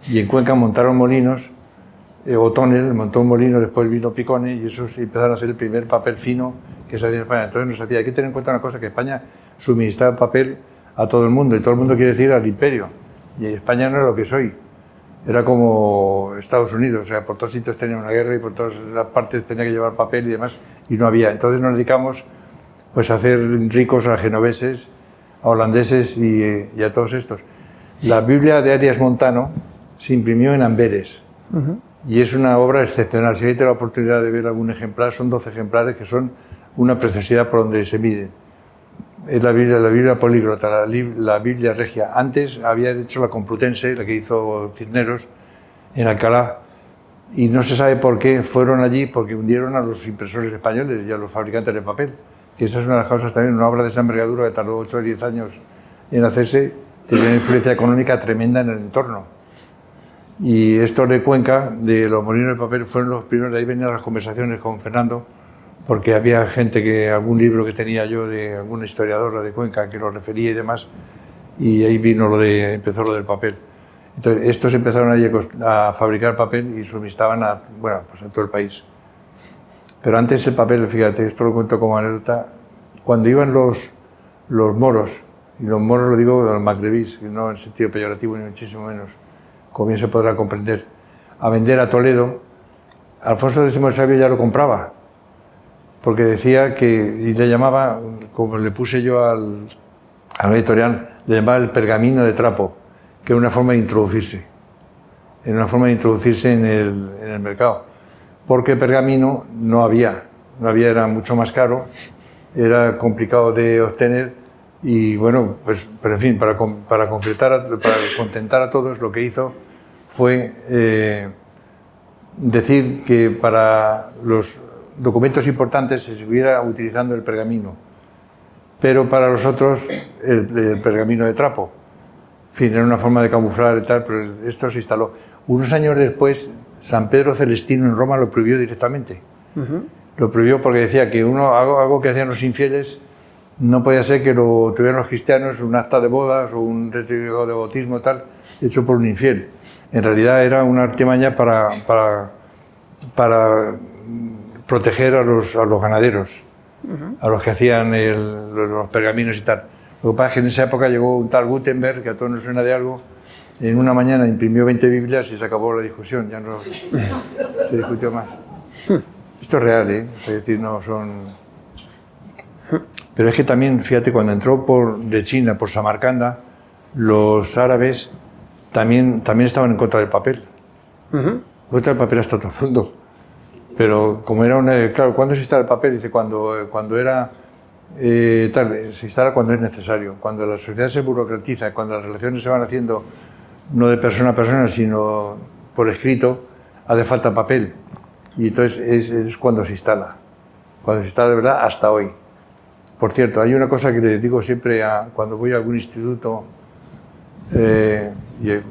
Speaker 2: Y en Cuenca montaron molinos. Eh, O'Tonnell montó un molino, después vino Picone y esos empezaron a hacer el primer papel fino que se hacía en España. Entonces nos hacía, hay que tener en cuenta una cosa, que España suministraba papel a todo el mundo y todo el mundo quiere decir al imperio. Y España no era lo que soy. Era como Estados Unidos, o sea, por todos sitios tenía una guerra y por todas las partes tenía que llevar papel y demás, y no había. Entonces nos dedicamos pues, a hacer ricos a genoveses, a holandeses y, y a todos estos. La Biblia de Arias Montano se imprimió en Amberes y es una obra excepcional. Si hay la oportunidad de ver algún ejemplar, son 12 ejemplares que son una preciosidad por donde se miden. Es la Biblia, la Biblia políglota, la Biblia regia. Antes había hecho la Complutense, la que hizo Cisneros en Alcalá, y no se sabe por qué fueron allí, porque hundieron a los impresores españoles y a los fabricantes de papel. Que esa es una de las causas también, una obra de esa envergadura que tardó 8 o 10 años en hacerse, tenía una influencia económica tremenda en el entorno. Y estos de Cuenca, de los molinos de papel, fueron los primeros, de ahí venían las conversaciones con Fernando, porque había gente que, algún libro que tenía yo de alguna historiadora de Cuenca que lo refería y demás, y ahí vino lo de, empezó lo del papel. Entonces, estos empezaron a fabricar papel y suministraban a, bueno, pues a todo el país. Pero antes el papel, fíjate, esto lo cuento como anécdota, cuando iban los, los moros, y los moros lo digo los magrebís, no en sentido peyorativo ni muchísimo menos, como bien se podrá comprender, a vender a Toledo, Alfonso X el Sabio ya lo compraba, porque decía que, y le llamaba, como le puse yo al, al editorial, le llamaba el pergamino de trapo, que era una forma de introducirse, era una forma de introducirse en el, en el mercado, porque pergamino no había, no había, era mucho más caro, era complicado de obtener y bueno, pues, pero en fin, para, para, concretar, para contentar a todos, lo que hizo fue eh, decir que para los documentos importantes se siguiera utilizando el pergamino, pero para los otros el, el pergamino de trapo. En fin, era una forma de camuflar y tal, pero esto se instaló. Unos años después, San Pedro Celestino en Roma lo prohibió directamente. Lo prohibió porque decía que uno, algo, algo que hacían los infieles no podía ser que lo tuvieran los cristianos, un acta de bodas o un certificado de bautismo tal, hecho por un infiel. En realidad era una artimaña para, para, para proteger a los, a los ganaderos, a los que hacían los pergaminos y tal. Lo que pasa es que en esa época llegó un tal Gutenberg, que a todos nos suena de algo, en una mañana imprimió 20 Biblias y se acabó la discusión, ya no se discutió más. Esto es real, ¿eh? Es decir, no son... Pero es que también, fíjate, cuando entró por, de China por Samarcanda, los árabes también, también estaban en contra del papel. Contra el papel hasta todo el mundo. Pero como era una... Claro, ¿cuándo se instala el papel? Dice, cuando, cuando era... eh, tal, se instala cuando es necesario. Cuando la sociedad se burocratiza, cuando las relaciones se van haciendo no de persona a persona, sino por escrito, hace falta papel. Y entonces es, cuando se instala. Cuando se instala de verdad hasta hoy. Por cierto, hay una cosa que le digo siempre a, cuando voy a algún instituto, eh, y eh,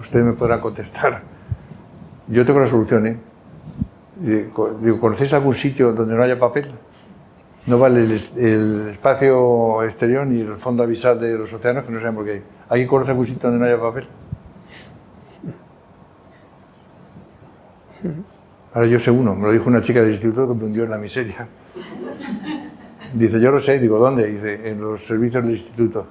Speaker 2: ustedes me podrán contestar. Yo tengo la solución, ¿eh? Digo, digo, ¿conocéis algún sitio donde no haya papel? No vale el, es- el espacio exterior ni el fondo abisal de los océanos, que no sabemos qué hay. ¿Alguien conoce algún sitio donde no haya papel? Ahora yo sé uno, me lo dijo una chica del instituto que me hundió en la miseria. Dice, yo lo sé, digo, ¿dónde? Dice, en los servicios del instituto.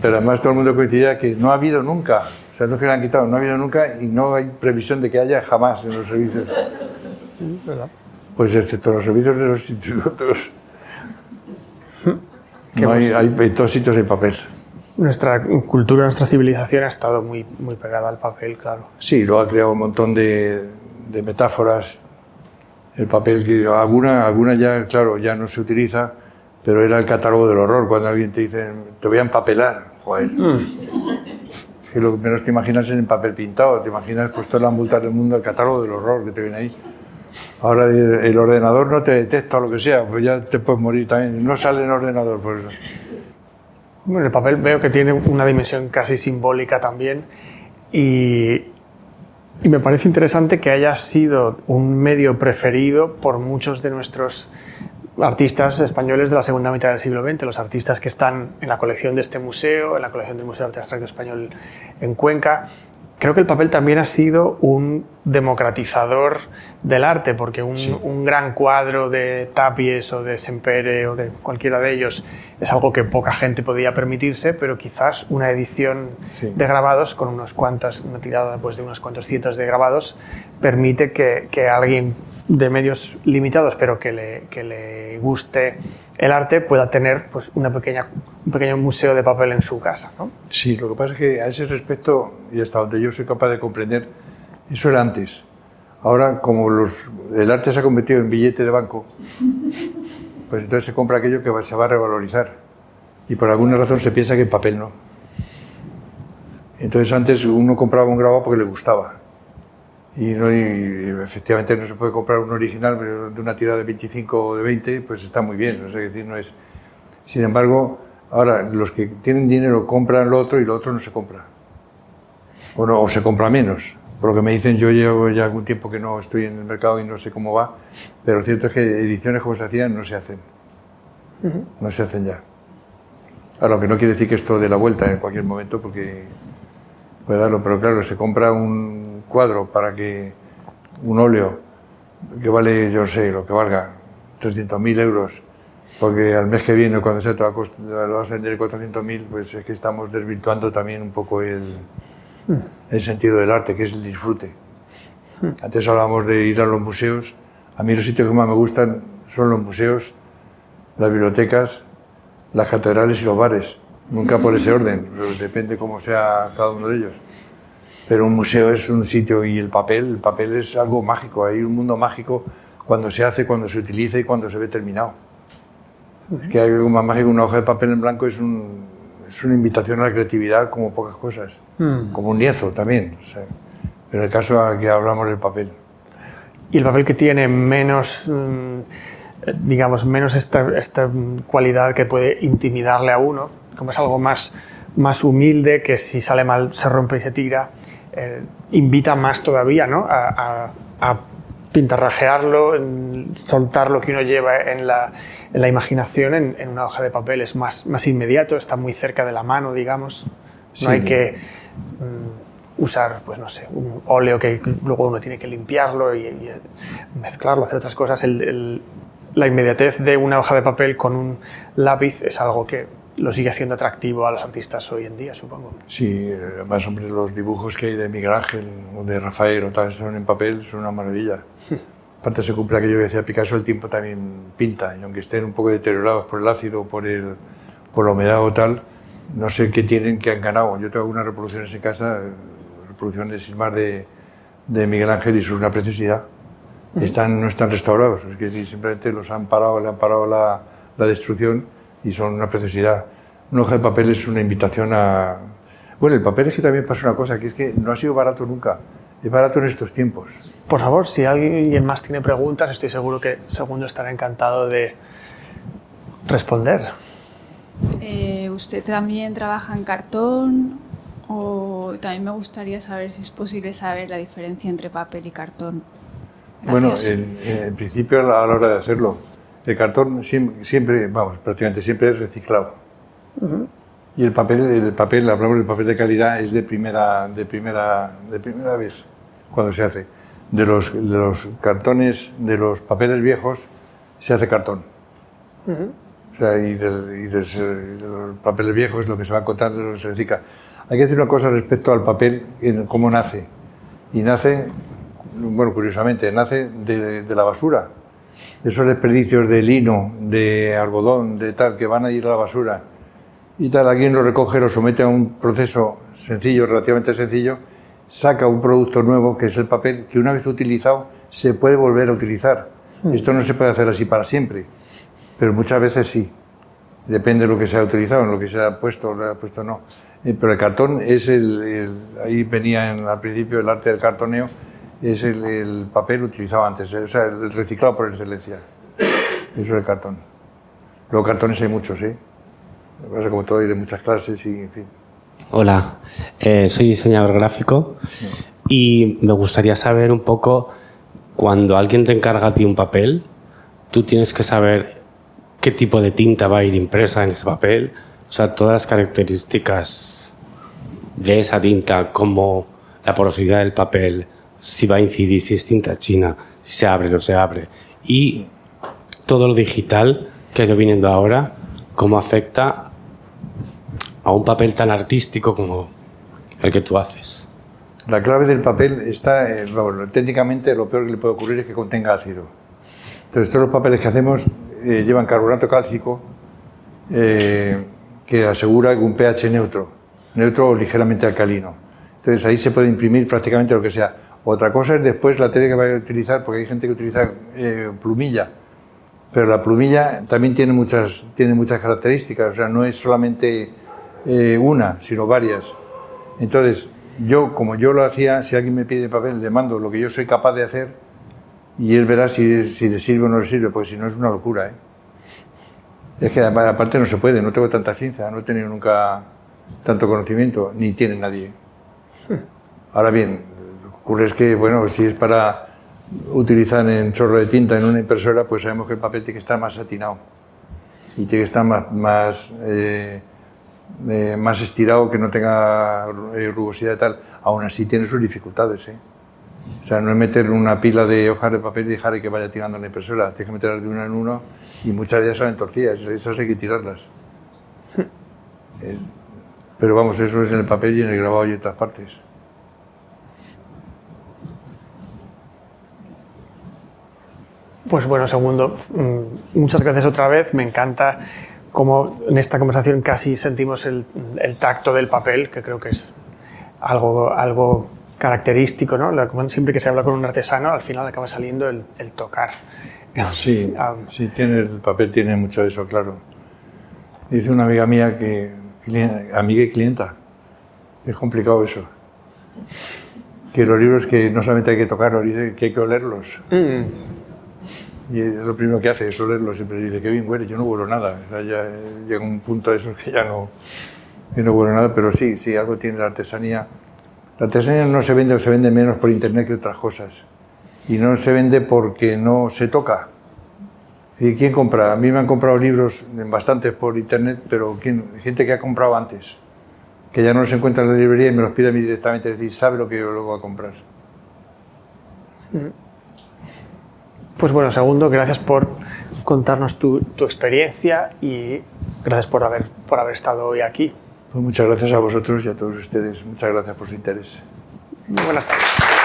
Speaker 2: Pero además todo el mundo coincidía que no ha habido nunca, o sea, no es que le han quitado, no ha habido nunca y no hay previsión de que haya jamás en los servicios. Pues excepto los servicios de los institutos. No hay, hay, en todos sitios hay papel.
Speaker 1: Nuestra cultura, nuestra civilización ha estado muy, muy pegada al papel, claro.
Speaker 2: Sí, lo ha creado un montón de, de metáforas. El papel que alguna, alguna ya, claro, ya no se utiliza, pero era el catálogo del horror. Cuando alguien te dice, te voy a empapelar, joder. que lo menos te imaginas es en papel pintado, te imaginas pues todas las multas del mundo, el catálogo del horror que te viene ahí. Ahora el, ordenador no te detecta lo que sea, pues ya te puedes morir también. No sale en ordenador, por eso.
Speaker 1: Bueno, el papel veo que tiene una dimensión casi simbólica también y, y me parece interesante que haya sido un medio preferido por muchos de nuestros artistas españoles de la segunda mitad del siglo XX, los artistas que están en la colección de este museo, en la colección del Museo de Arte Abstracto Español en Cuenca. Creo que el papel también ha sido un democratizador del arte, porque un, gran cuadro de Tapies o de Sempere o de cualquiera de ellos es algo que poca gente podía permitirse, pero quizás una edición de grabados con unos cuantos, una tirada pues, de unos cuantos cientos de grabados, permite que, que alguien de medios limitados, pero que le, que le guste el arte, pueda tener pues, una pequeña, un pequeño museo de papel en su casa.
Speaker 2: Sí, lo que pasa es que a ese respecto, y hasta donde yo soy capaz de comprender, eso era antes. Ahora, como el arte se ha convertido en billete de banco, pues entonces se compra aquello que se va a revalorizar. Y por alguna razón se piensa que el papel no. Entonces antes uno compraba un grabado porque le gustaba y, no, efectivamente no se puede comprar un original de una tirada de 25 o de 20, pues está muy bien. O sea, decir, no es... Sin embargo, ahora los que tienen dinero compran lo otro y lo otro no se compra. O, no, o se compra menos. Por lo que me dicen, yo llevo ya algún tiempo que no estoy en el mercado y no sé cómo va, pero lo cierto es que ediciones como se hacían no se hacen. No se hacen ya. Ahora, lo que no quiere decir que esto dé la vuelta en cualquier momento, porque puede darlo, pero claro, se compra un cuadro para que un óleo que vale, yo sé, lo que valga 300.000 euros, porque al mes que viene, cuando se te va a, lo vas a vender 400.000, pues es que estamos desvirtuando también un poco el, el sentido del arte, que es el disfrute. Antes hablábamos de ir a los museos. A mí los sitios que más me gustan son los museos, las bibliotecas, las catedrales y los bares. Nunca por ese orden, depende cómo sea cada uno de ellos. Pero un museo es un sitio y el papel, el papel es algo mágico, hay un mundo mágico cuando se hace, cuando se utiliza y cuando se ve terminado. Es que hay algo más mágico, una hoja de papel en blanco es, un, es una invitación a la creatividad como pocas cosas, hmm. como un lienzo también. pero en el caso al que hablamos del papel.
Speaker 1: Y el papel que tiene menos, mm, digamos, menos esta, esta cualidad que puede intimidarle a uno, como es algo más, más humilde, que si sale mal se rompe y se tira, eh, invita más todavía ¿no? a, a, pintarrajearlo, soltar lo que uno lleva en la, en la imaginación en, una hoja de papel. Es más, más inmediato, está muy cerca de la mano, digamos. No hay que mm, usar, pues no sé, un óleo que luego uno tiene que limpiarlo y, mezclarlo, hacer otras cosas. la inmediatez de una hoja de papel con un lápiz es algo que lo sigue haciendo atractivo a los artistas hoy en día, supongo.
Speaker 2: Sí, además, hombre, los dibujos que hay de Miguel Ángel o de Rafael o tal, son en papel, son una maravilla. Aparte se cumple aquello que decía Picasso, el tiempo también pinta, y aunque estén un poco deteriorados por el ácido, por, el, por la humedad o tal, no sé qué tienen que han ganado. Yo tengo algunas reproducciones en casa, reproducciones sin más de, de Miguel Ángel y eso es una preciosidad. Están, no están restaurados, es que simplemente los han parado, le han parado la, la destrucción y son una preciosidad. Una hoja de papel es una invitación a... Bueno, el papel es que también pasa una cosa, que es que no ha sido barato nunca. Es barato en estos tiempos.
Speaker 1: Por favor, si alguien más tiene preguntas, estoy seguro que Segundo estará encantado de responder.
Speaker 3: Eh, ¿Usted también trabaja en cartón? O también me gustaría saber si es posible saber la diferencia entre papel y cartón.
Speaker 2: Bueno, en, principio a la hora de hacerlo, el cartón siempre, vamos, prácticamente siempre es reciclado. Y el papel, el papel, hablamos del papel de calidad, es de primera, de primera, de primera vez cuando se hace. De los, de los cartones, de los papeles viejos, se hace cartón. O sea, y, de los papeles viejos, lo que se va encontrando, se recicla. Hay que decir una cosa respecto al papel, cómo nace. Y nace, bueno, curiosamente, nace de la basura esos desperdicios de lino, de algodón, de tal, que van a ir a la basura y tal, alguien lo recoge, lo somete a un proceso sencillo, relativamente sencillo, saca un producto nuevo que es el papel, que una vez utilizado se puede volver a utilizar. Hmm. Esto no se puede hacer así para siempre, pero muchas veces sí. Depende de lo que se ha utilizado, en lo que se ha puesto, lo ha puesto no. Eh, pero el cartón es el, ahí venía en, al principio el arte del cartoneo, es el, papel utilizado antes, o sea, el reciclado por excelencia. Eso es el cartón. Luego cartones hay muchos, ¿eh? Como todo, hay de muchas clases y en fin.
Speaker 4: Hola, eh, soy diseñador gráfico y me gustaría saber un poco, cuando alguien te encarga a ti un papel, tú tienes que saber qué tipo de tinta va a ir impresa en ese papel, o sea, todas las características de esa tinta, como la porosidad del papel, si va a incidir, si es tinta china, si se abre o no se abre, y todo lo digital que ha ido viniendo ahora, cómo afecta a un papel tan artístico como el que tú haces.
Speaker 2: La clave del papel está, eh, técnicamente lo peor que le puede ocurrir es que contenga ácido. Entonces todos los papeles que hacemos eh, llevan carbonato cálcico eh, que asegura un pH neutro, neutro o ligeramente alcalino. Entonces ahí se puede imprimir prácticamente lo que sea. Otra cosa es después la tela que va a utilizar, porque hay gente que utiliza plumilla pero la plumilla también tiene muchas, tiene muchas características, o sea, no es solamente eh, una, sino varias. Entonces, yo, como yo lo hacía, si alguien me pide papel, le mando lo que yo soy capaz de hacer y él verá si, si le sirve o no le sirve, porque si no es una locura. ¿eh? Es que aparte no se puede, no tengo tanta ciencia, no he tenido nunca tanto conocimiento, ni tiene nadie. Ahora bien, ocurre es que, bueno, si es para utilizan en chorro de tinta en una impresora, pues sabemos que el papel tiene que estar más satinado y tiene que estar más, más, eh, eh, más estirado, que no tenga eh, rugosidad y tal. Aún así tiene sus dificultades. ¿eh? O sea, no es meter una pila de hojas de papel y dejar que vaya tirando en la impresora. Tienes que meterlas de uno en uno y muchas de ellas salen torcidas. Esas hay que tirarlas. pero vamos, eso es en el papel y en el grabado y en otras partes.
Speaker 1: Pues bueno, segundo, mm, muchas gracias otra vez. Me encanta cómo en esta conversación casi sentimos el, tacto del papel, que creo que es algo, algo característico, ¿no? Siempre que se habla con un artesano, al final acaba saliendo el, tocar.
Speaker 2: Sí, ah, sí tiene, el papel tiene mucho de eso, claro. Dice una amiga mía que, amiga y clienta, es complicado eso. Que los libros que no solamente hay que tocarlos, dice que hay que olerlos. Mm. Y lo primero que hace es olerlo, siempre dice, que bien huele, yo no huelo nada. ya llega un punto de eso que ya no, no huelo nada, pero sí, sí, algo tiene la artesanía. La artesanía no se vende o se vende menos por internet que otras cosas. Y no se vende porque no se toca. ¿Y quién compra? A mí me han comprado libros bastantes por internet, pero ¿quién? gente que ha comprado antes, que ya no se encuentra en la librería y me los pide a mí directamente, es decir, sabe lo que yo luego voy a comprar.
Speaker 1: Mm. Pues bueno, segundo, gracias por contarnos tu, experiencia y gracias por haber, por haber estado hoy aquí.
Speaker 2: Pues muchas gracias a vosotros y a todos ustedes. Muchas gracias por su interés.
Speaker 1: Muy buenas tardes.